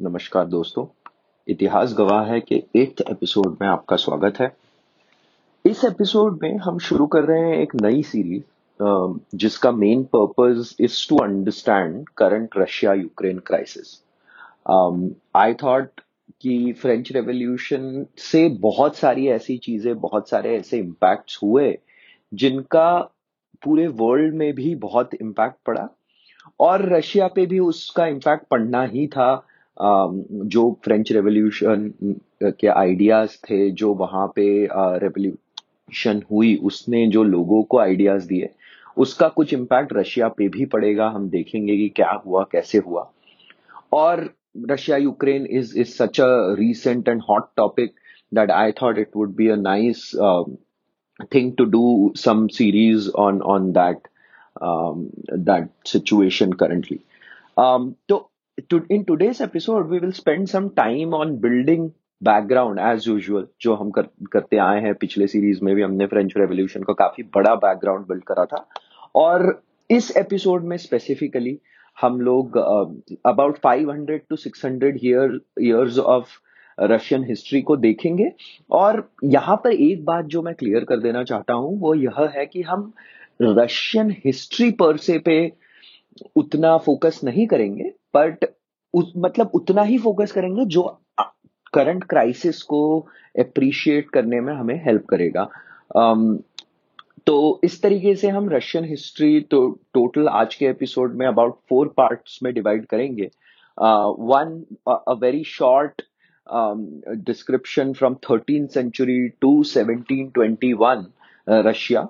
नमस्कार दोस्तों। इतिहास गवाह है कि एट्थ एपिसोड में आपका स्वागत है। इस एपिसोड में हम शुरू कर रहे हैं एक नई सीरीज़ जिसका main purpose is to understand current Russia Ukraine crisis I thought कि फ्रेंच रेवोल्यूशन से बहुत सारी ऐसी चीज़ें, बहुत सारे ऐसे इम्पैक्ट्स हुए, जिनका पूरे वर्ल्ड में भी बहुत इम्पैक्ट पड़ा। और रशिया पे भी उसका इम्पैक्ट पड़ना ही था। जो फ्रेंच रेवोल्यूशन के आइडियाज़ थे जो वहाँ पे रेवोल्यूशन हुई उसने जो लोगों को आइडियाज़ दिए उसका कुछ इम्पैक्ट रशिया पे भी पड़ेगा हम देखेंगे कि क्या हुआ कैसे हुआ और Russia Ukraine is is such a recent and hot topic that I thought it would be a nice uh, thing to do some series on on that um, that currently. Um, so to, in today's episode, we will spend some time on building background as usual जो हम कर, करते आए हैं। पिछले series में भी हमने फ्रेंच रेवोल्यूशन का काफ़ी बड़ा बैकग्राउंड बिल्ड करा था। और इस एपिसोड में स्पेसिफिकली हम लोग about five hundred to six hundred year years of Russian history को देखेंगे। और यहाँ पर एक बात जो मैं क्लियर कर देना चाहता हूँ वो यह है कि हम रशियन हिस्ट्री पर से पे उतना फोकस नहीं करेंगे। बट उस, मतलब उतना ही फोकस करेंगे जो करंट क्राइसिस को अप्रिशिएट करने में हमें हेल्प करेगा। um, तो इस तरीके से हम रशियन हिस्ट्री तो टोटल आज के एपिसोड में अबाउट फोर पार्ट्स में डिवाइड करेंगे। One a very short description from thirteen century to 1721 Russia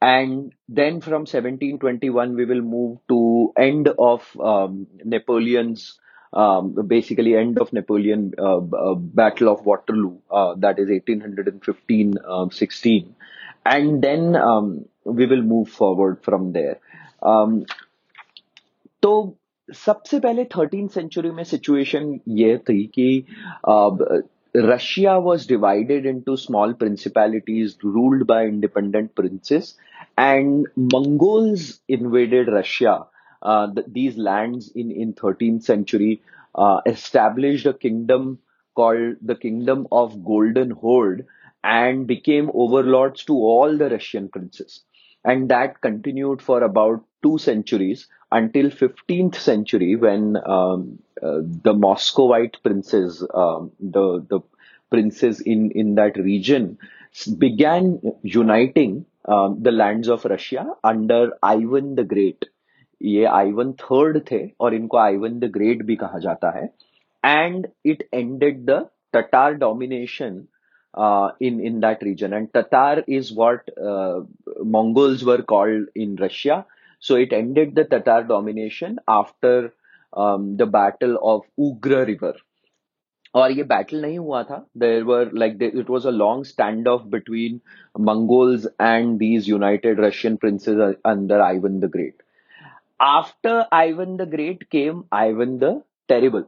and then from 1721 we will move to end of um, napoleon's um, basically end of napoleon uh, uh, battle of waterloo uh, that is 1815 16 um, and then um, we will move forward from there um, तो सबसे पहले thirteen century में situation ये थी कि Russia was divided into small principalities ruled by independent princes, and Mongols invaded Russia. Uh, the, these lands in in 13th century uh, established a kingdom called the Kingdom of Golden Horde and became overlords to all the Russian princes. And that continued for about two centuries until 15th century when um, uh, the Muscovite princes, um, the the princes in in that region, began uniting um, the lands of Russia under Ivan the Great. ये Ivan third थे और इनको Ivan the great भी कहा जाता है and it ended the Tatar domination uh, in in that region and tatar is what uh, mongols were called in russia so it ended the tatar domination after um, the battle of Ugra River. और ये battle नहीं हुआ था। There were like it was a long stand off between Mongols and these united Russian princes under Ivan the Great after Ivan the Great came Ivan the Terrible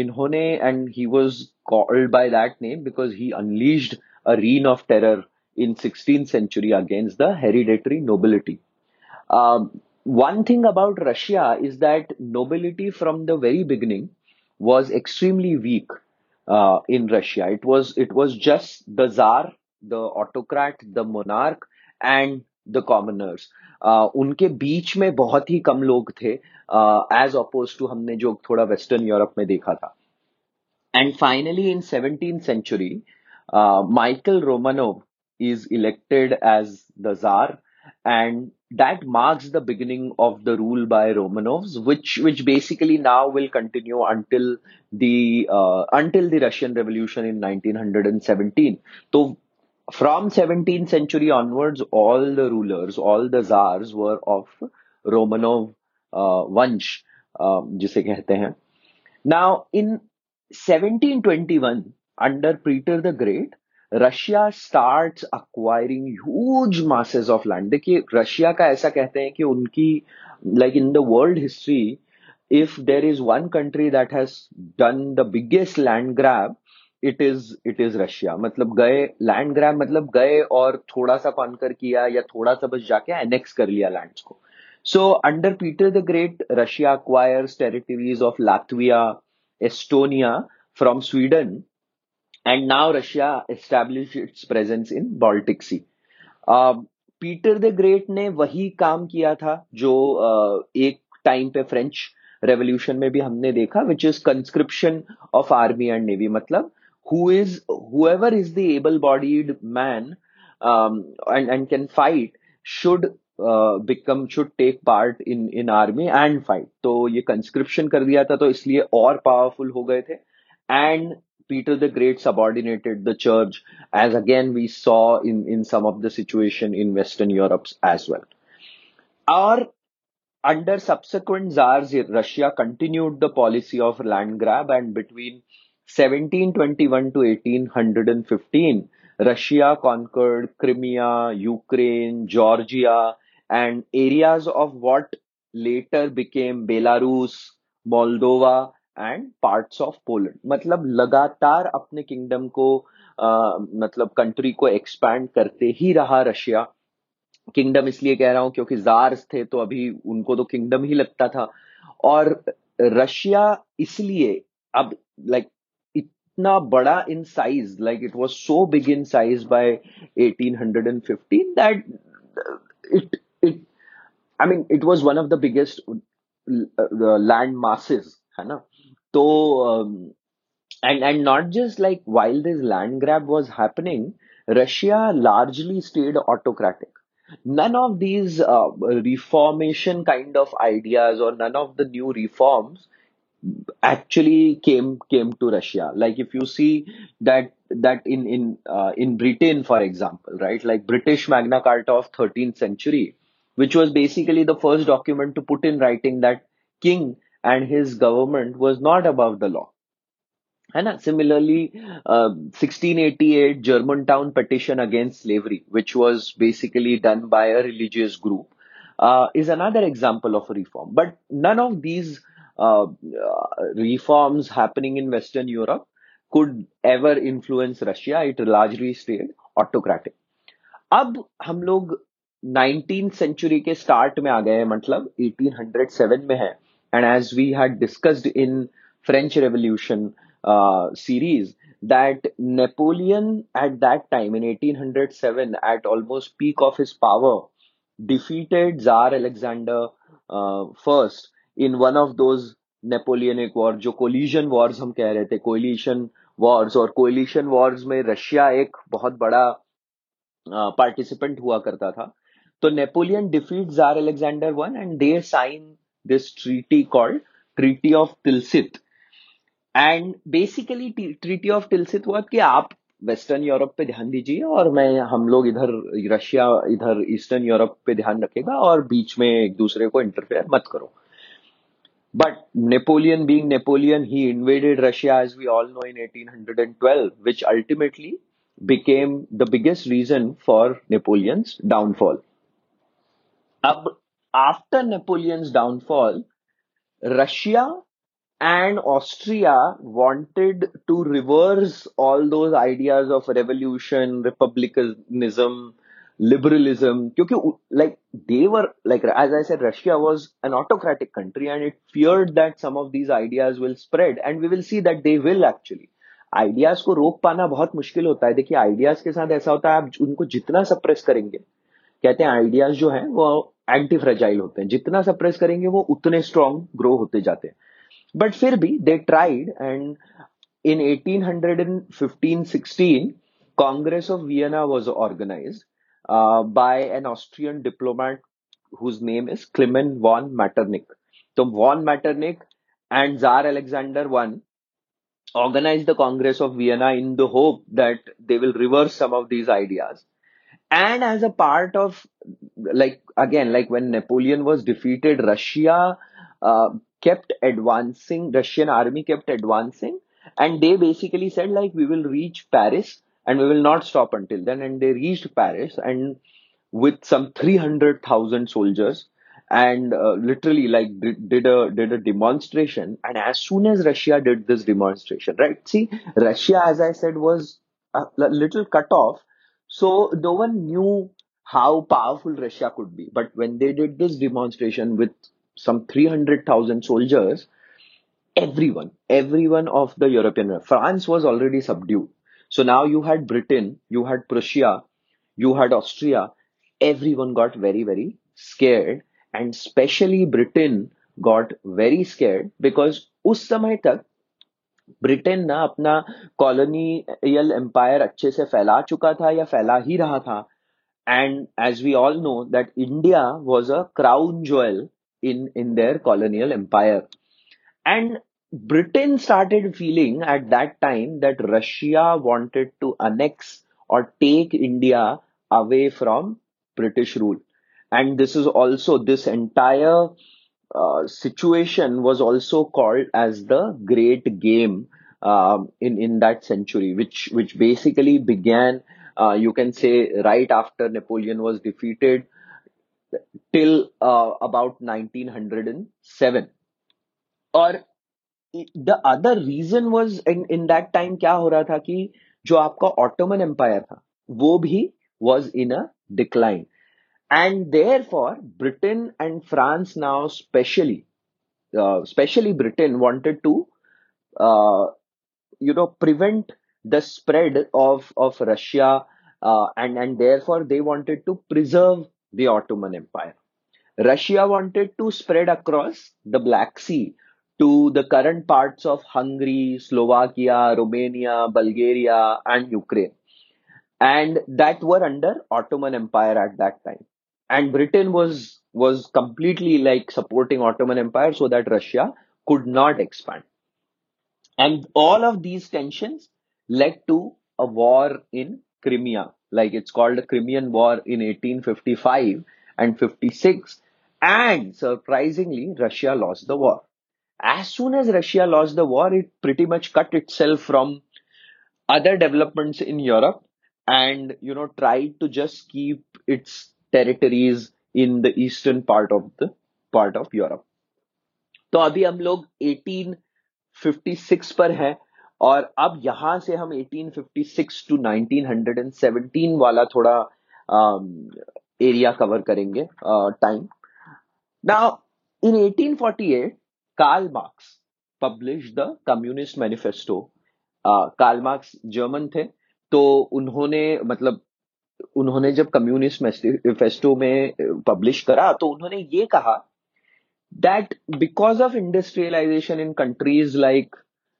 इन्होंने and he was called by that name because he unleashed a reign of terror in 16th century against the hereditary nobility. Um, one thing about Russia is that nobility from the very beginning was extremely weak uh, in Russia. It was it was just the czar, the autocrat, the monarch, and the commoners. Uh, उनके बीच में बहुत ही कम लोग थे as oppose to हमने जो थोड़ा western Europe में देखा था and finally in seventeen century Michael Romanov is elected as the czar and that marks the beginning of the rule by Romanovs, which which basically now will continue until the uh, until the Russian Revolution in 1917. So from 17th century onwards, all the rulers, all the czars were of Romanov uh, vansh, uh, जिसे कहते हैं. Now in 1721, under Peter the Great, Russia start acquiring huge masses of land देखिए Russia का ऐसा कहते हैं कि उनकी like in the world history if there is one country that has done the biggest land grab it is it is Russia मतलब गए land grab मतलब गए और थोड़ा सा कॉन्कर किया या थोड़ा सा बस जाके एनेक्स कर लिया लैंड्स को. So under Peter the Great Russia acquires territories of Latvia Estonia from Sweden, and now Russia established its presence in Baltic Sea. Peter the Great ने वही काम किया था जो एक टाइम पे फ्रेंच रेवोल्यूशन में भी हमने देखा which is conscription of army and navy मतलब who is whoever is the able bodied man and and can fight should become should take part in in army and fight तो ये conscription कर दिया था तो इसलिए और पावरफुल हो गए थे. And Peter the Great subordinated the church, as again we saw in, in some of the situation in Western Europe as well. Or under subsequent czars, Russia continued the policy of land grab, and between 1721 to 1815, Russia conquered Crimea, Ukraine, Georgia, and areas of what later became Belarus, Moldova, and parts of Poland मतलब लगातार अपने kingdom को आ, मतलब country को expand करते ही रहा Russia kingdom इसलिए कह रहा हूँ क्योंकि जार्स थे तो अभी उनको तो किंगडम ही लगता था। और रशिया इसलिए अब लाइक like, इतना बड़ा in size like it was so big in size by 1815 that it it I mean it was one of the biggest land masses है ना? So, um, and and not just like while this land grab was happening, Russia largely stayed autocratic. None of these uh, reformation kind of ideas or none of the new reforms actually came came to Russia. Like if you see that that in in uh, in Britain, for example, right, like British Magna Carta of 13th century, which was basically the first document to put in writing that king and his government was not above the law. And similarly, uh, 1688 Germantown petition against slavery, which was basically done by a religious group, uh, is another example of reform. But none of these uh, reforms happening in Western Europe could ever influence Russia. It largely stayed autocratic. अब हम लोग 19th century के start में आ गए मतलब 1807 में है and as we had discussed in French Revolution uh, series, that Napoleon at that time in 1807, at almost peak of his power, defeated Tsar Alexander uh, first in one of those Napoleonic wars, जो coalition wars हम कह रहे थे coalition wars और coalition wars में Russia एक बहुत बड़ा पार्टिसिपेंट हुआ करता था तो Napoleon defeat tsar Alexander one and they sign this treaty called Treaty of Tilsit. And basically treaty of Tilsit हुआ कि आप वेस्टर्न यूरोप पे ध्यान दीजिए और मैं हम लोग इधर रशिया इधर ईस्टर्न यूरोप पे ध्यान रखेगा और बीच में एक दूसरे को इंटरफेयर मत करो But Napoleon being Napoleon, he invaded Russia as we all know in 1812, which ultimately became the biggest reason for Napoleon's downfall. अब after Napoleon's downfall, Russia and Austria wanted to reverse all those ideas of revolution, republicanism, liberalism. Because, like, they were, like, as I said, Russia was an autocratic country and it feared that some of these ideas will spread. And we will see that they will actually. Ideas को रोक पाना बहुत मुश्किल होता है देखिए ideas के साथ ऐसा होता है आप उनको जितना सप्रेस करेंगे कहते हैं आइडियाज़ जो है, वो एंटी फ्रेजाइल होते हैं। जितना सप्रेस करेंगे, वो उतने स्ट्रॉन्ग ग्रो होते जाते हैं। बट फिर भी they tried and in 1815-16 Congress of Vienna was organise by an Austrian diplomat whose name is Klemens von Metternich तो von Metternich and tsar Alexander one organise the Congress of Vienna in the hope that they will reverse some of these ideas and as a part of like again like when napoleon was defeated russia uh, kept advancing russian army kept advancing and they basically said like we will reach paris and we will not stop until then. And they reached paris and with some 300000 soldiers and uh, literally like did, did a did a demonstration. And as soon as russia did this demonstration right? See russia as i said was a little cut off so no one knew how powerful Russia could be. But when they did this demonstration with some 300,000 soldiers, everyone, everyone of the European, France was already subdued. So now you had Britain, you had Prussia, you had Austria, everyone got very, very scared. And especially Britain got very scared because उस समय तक Britain ना अपना colonial empire अच्छे से फैला चुका था या फैला ही रहा था। And as we all know that India was a crown jewel in in their colonial empire and Britain started feeling at that time that Russia wanted to annex और take India away from British rule and this is also this entire uh, situation was also called as the Great Game um, in in that century, which which basically began, uh, you can say, right after Napoleon was defeated till uh, about 1907. और the other reason was in in that time क्या हो रहा था कि जो आपका Ottoman Empire था वो भी was in a decline and therefore, Britain and France now, especially, uh, especially Britain, wanted to, uh, you know, prevent the spread of of Russia, uh, and and therefore they wanted to preserve the Ottoman Empire. Russia wanted to spread across the Black Sea to the current parts of Hungary, Slovakia, Romania, Bulgaria, and Ukraine, and that were under Ottoman Empire at that time and Britain was was completely like supporting Ottoman Empire so that Russia could not expand. And all of these tensions led to a war in Crimea, like it's called the Crimean War in 1855 and 56. And surprisingly, Russia lost the war. As soon as Russia lost the war, it pretty much cut itself from other developments in Europe and you know tried to just keep its territories in the eastern part of the part of Europe. तो अभी हम लोग 1856 पर है और अब यहाँ से हम 1856 टू 1917 वाला थोड़ा एरिया um, कवर करेंगे time now in 1848 Karl Marx publish the Communist Manifesto Karl Marx German थे तो उन्होंने मतलब उन्होंने जब कम्युनिस्ट मैनिफेस्टो में पब्लिश करा तो उन्होंने ये कहा that because of industrialisation in countries like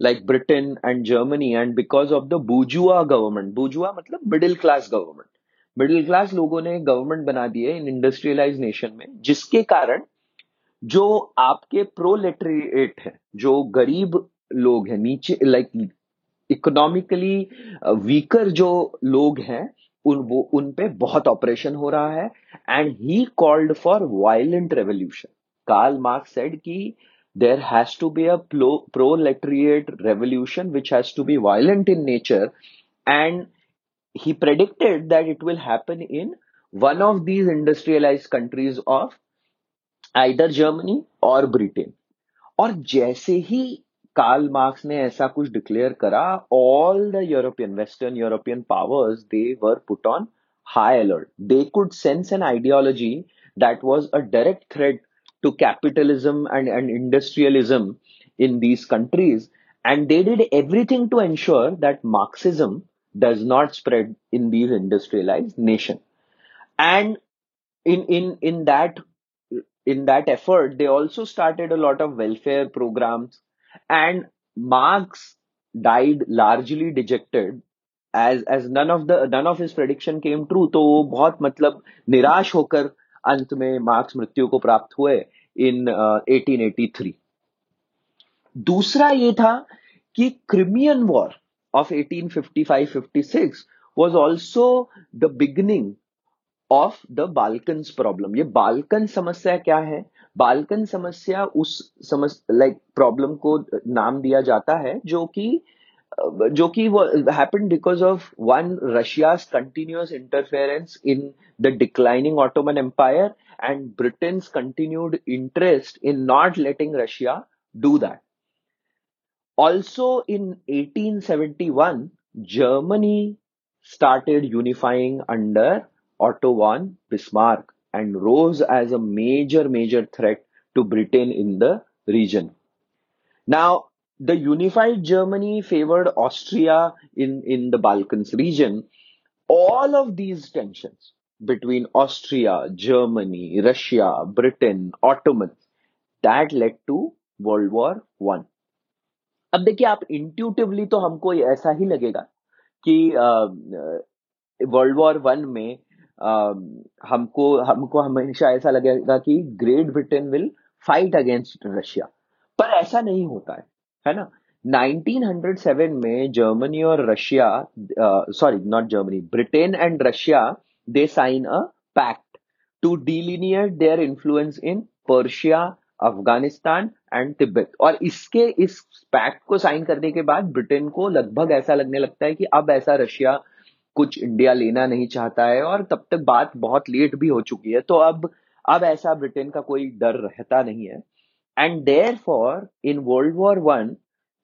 like Britain and Germany and because of the bourgeois government bourgeois मतलब middle class government middle class लोगों ने गवर्नमेंट बना दिए इन इंडस्ट्रियलाइज नेशन में, जिसके कारण जो आपके प्रोलेटरिएट है, जो गरीब लोग हैं, नीचे लाइक इकोनॉमिकली वीकर जो लोग हैं उन वो, उन पे बहुत ऑपरेशन हो रहा है and he called for violent revolution Karl Marx said कि there has to be a proletariat revolution which has to be violent in nature and he predicted that it will happen in one of these industrialise countries of either Germany और Britain और जैसे ही Karl Marx ne aisa kuch declare kara, all the European, Western European powers, they were put on high alert. They could sense an ideology that was a direct threat to capitalism and, and industrialism in these countries. And they did everything to ensure that Marxism does not spread in these industrialized nations. And in, in, in that in that effort, they also started a lot of welfare programs and Marx died largely dejected as as none of the none of his prediction came true तो वो बहुत मतलब निराश होकर अंत में marks मृत्यु को प्राप्त हुए इन uh, 1883 दूसरा ये था कि Crimean War of 1855-56 was also the beginning of the Balkan problem ये बाल्कन समस्या क्या है बाल्कन समस्या उस समस लाइक प्रॉब्लम को नाम दिया जाता है जो कि जो कि happen because of one Russia's continuous interference in the declining Ottoman Empire and Britain's continued interest in not letting Russia do that Also in 1871, Germany started unifying under Otto von Bismarck. and rose as a major, major threat to Britain in the region. Now, the unified Germany favored Austria in, in the Balkans region. All of these tensions between Austria, Germany, Russia, Britain, Ottomans, that led to World War One. अब देखिए आप intuitively तो हमको ऐसा ही लगेगा कि world war one में uh, हमको हमको हमेशा ऐसा लगेगा कि Great Britain will fight against Russia पर ऐसा नहीं होता है है ना? 1907 में जर्मनी और Russia sorry not Germany Britain and Russia they sign a pact to delineate their influence in Persia Afghanistan and Tibet और इसके, इस पैक्ट को साइन करने के बाद ब्रिटेन को लगभग ऐसा लगने लगता है कि अब ऐसा रशिया कुछ इंडिया लेना नहीं चाहता है और तब तक बात बहुत लेट भी हो चुकी है। तो अब अब ऐसा ब्रिटेन का कोई डर रहता नहीं है। And therefore in World War One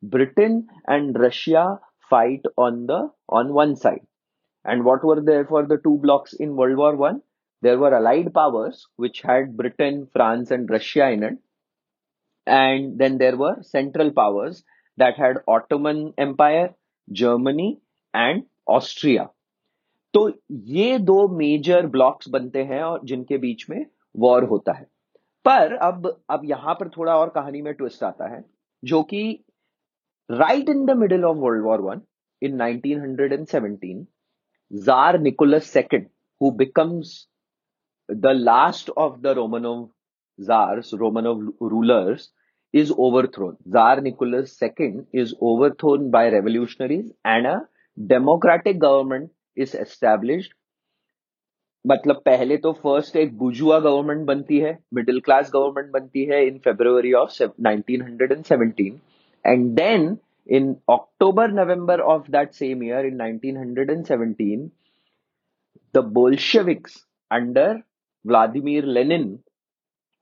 Britain and Russia fight on the on one side and what were therefore the two blocks in World War One there were Allied Powers which had Britain France and Russia in and and then there were Central Powers that had Ottoman Empire Germany and Austria तो ये दो major blocks बनते हैं और जिनके बीच में war होता है। पर अब अब यहाँ पर थोड़ा और कहानी में ट्विस्ट आता है, जो कि right in the middle of World War One in 1917 Tsar Nicholas second who becomes the last of the Roman Romanov tsars of rulers is overthrown Tsar Nicholas second is overthrown by revolutionaries and a democratic government is establish मतलब पहले तो first एक बुजुआ government बनती है middle class government बनती है in February of 1917 and then in October November of that same year in 1917 the Bolsheviks under Vladimir Lenin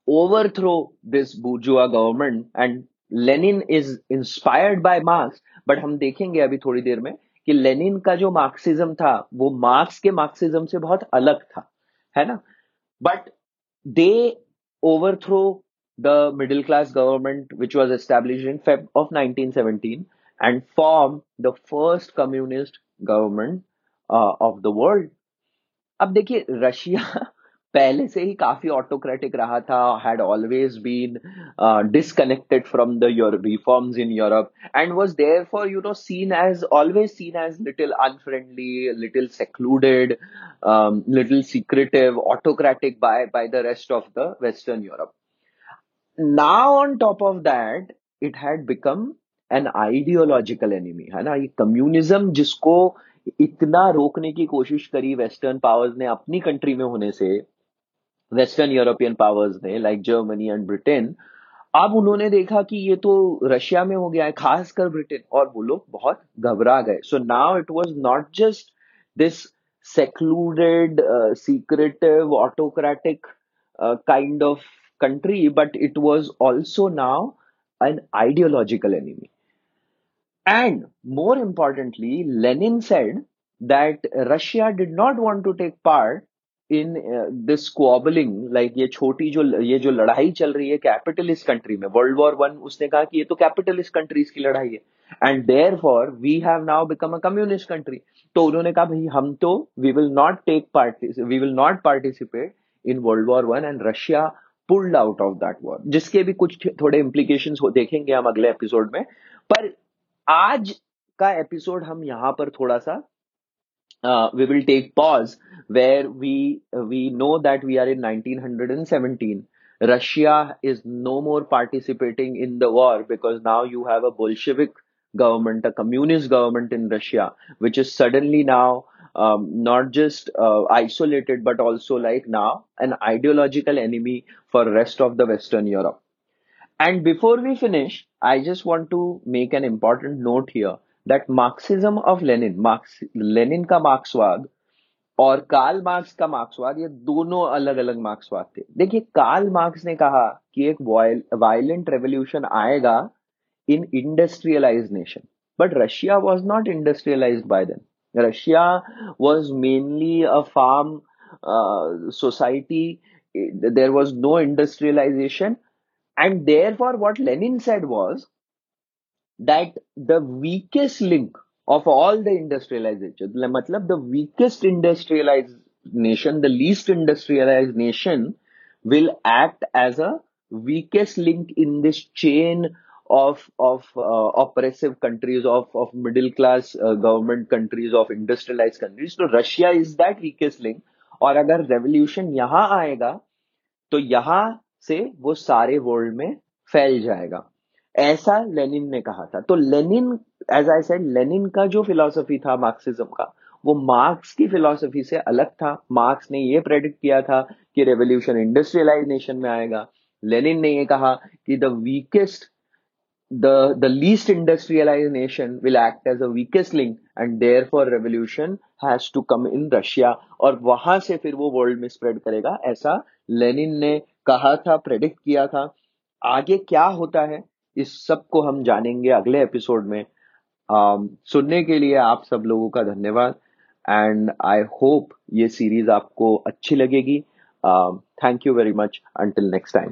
overthrow this bourgeois government and Lenin is inspired by Marx but हम देखेंगे अभी थोड़ी देर में कि Lenin का जो मार्क्सिज्म था वो मार्क्स के मार्क्सिज्म से बहुत अलग था है ना but they overthrow the middle class government which was establish in Feb of 1917 and form the first communist government uh, of the world. अब देखिए रशिया पहले से ही काफ़ी ऑटोक्रेटिक रहा था had always been disconnected from the reforms in Europe and was therefore you know seen as always seen as little unfriendly little secluded little secretive autocratic by by the rest of the western Europe now on top of that it had become an ideological enemy है ना? ये communism जिसको इतना रोकने की कोशिश करी western powers ने अपनी कंट्री में होने से वेस्टर्न यूरोपियन पावर्स ने लाइक जर्मनी एंड ब्रिटेन अब उन्होंने देखा कि ये तो रशिया में हो गया है, खासकर ब्रिटेन और वो लोग बहुत घबरा गए। So now it was not just this secluded secretive autocratic kind of country but it was also now an ideological enemy and more importantly Lenin said that Russia did not want to take part in this squabbling like ये छोटी जो, ये जो लड़ाई चल रही है capitalist country में वर्ल्ड वॉर वन उसने कहा कि ये तो कैपिटलिस्ट कंट्रीज़ की लड़ाई है। And therefore we have now become a communist country तो उन्होंने कहा, भाई, हम तो we will not take party we will not participate in World War One and Russia pulled out of that war जिसके भी कुछ थोड़े इंप्लीकेशन देखेंगे हम अगले एपिसोड में। पर आज का एपिसोड हम यहाँ पर थोड़ा सा uh, we will take pause where we we know that we are in 1917 russia is no more participating in the war because now you have a bolshevik government a communist government in russia which is suddenly now um, not just uh, isolated but also like now an ideological enemy for rest of the western europe. And before we finish i just want to make an important note here that Marxism of Lenin Marx Lenin का मार्क्सवाद और Karl Marx का मार्क्सवाद ये दोनों अलग अलग मार्क्सवाद थे। देखिए कार्ल मार्क्स ने कहा कि एक वायलेंट रेवोल्यूशन आएगा in industrialise nation but Russia was not industrialise by then Russia was mainly a farm society there was no industrialisation and therefore what Lenin said was that the weakest link of all the industrialization, matlab the weakest industrialized nation, the least industrialized nation will act as a weakest link in this chain of of uh, oppressive countries of of middle class uh, government countries of industrialized countries so russia is that weakest link और अगर revolution यहाँ आएगा तो यहाँ से वो सारे world में फैल जाएगा ऐसा लेनिन ने कहा था। तो Lenin as I said Lenin का जो फिलॉसफी था मार्क्सिज्म का, वो मार्क्स की फिलॉसफी से अलग था। मार्क्स ने ये प्रेडिक्ट किया था कि रेवोल्यूशन इंडस्ट्रियलाइजेशन में आएगा। लेनिन ने ये कहा कि the weakest the the least industrialized nation will act as a weakest link and therefore revolution has to come in Russia और वहाँ से फिर वो वर्ल्ड में स्प्रेड करेगा। ऐसा लेनिन ने कहा था प्रेडिक्ट किया था। आगे क्या होता है? इस सबको हम जानेंगे अगले एपिसोड में। Um, सुनने के लिए आप सब लोगों का धन्यवाद एंड आई होप ये सीरीज़ आपको अच्छी लगेगी। Thank you very much until next time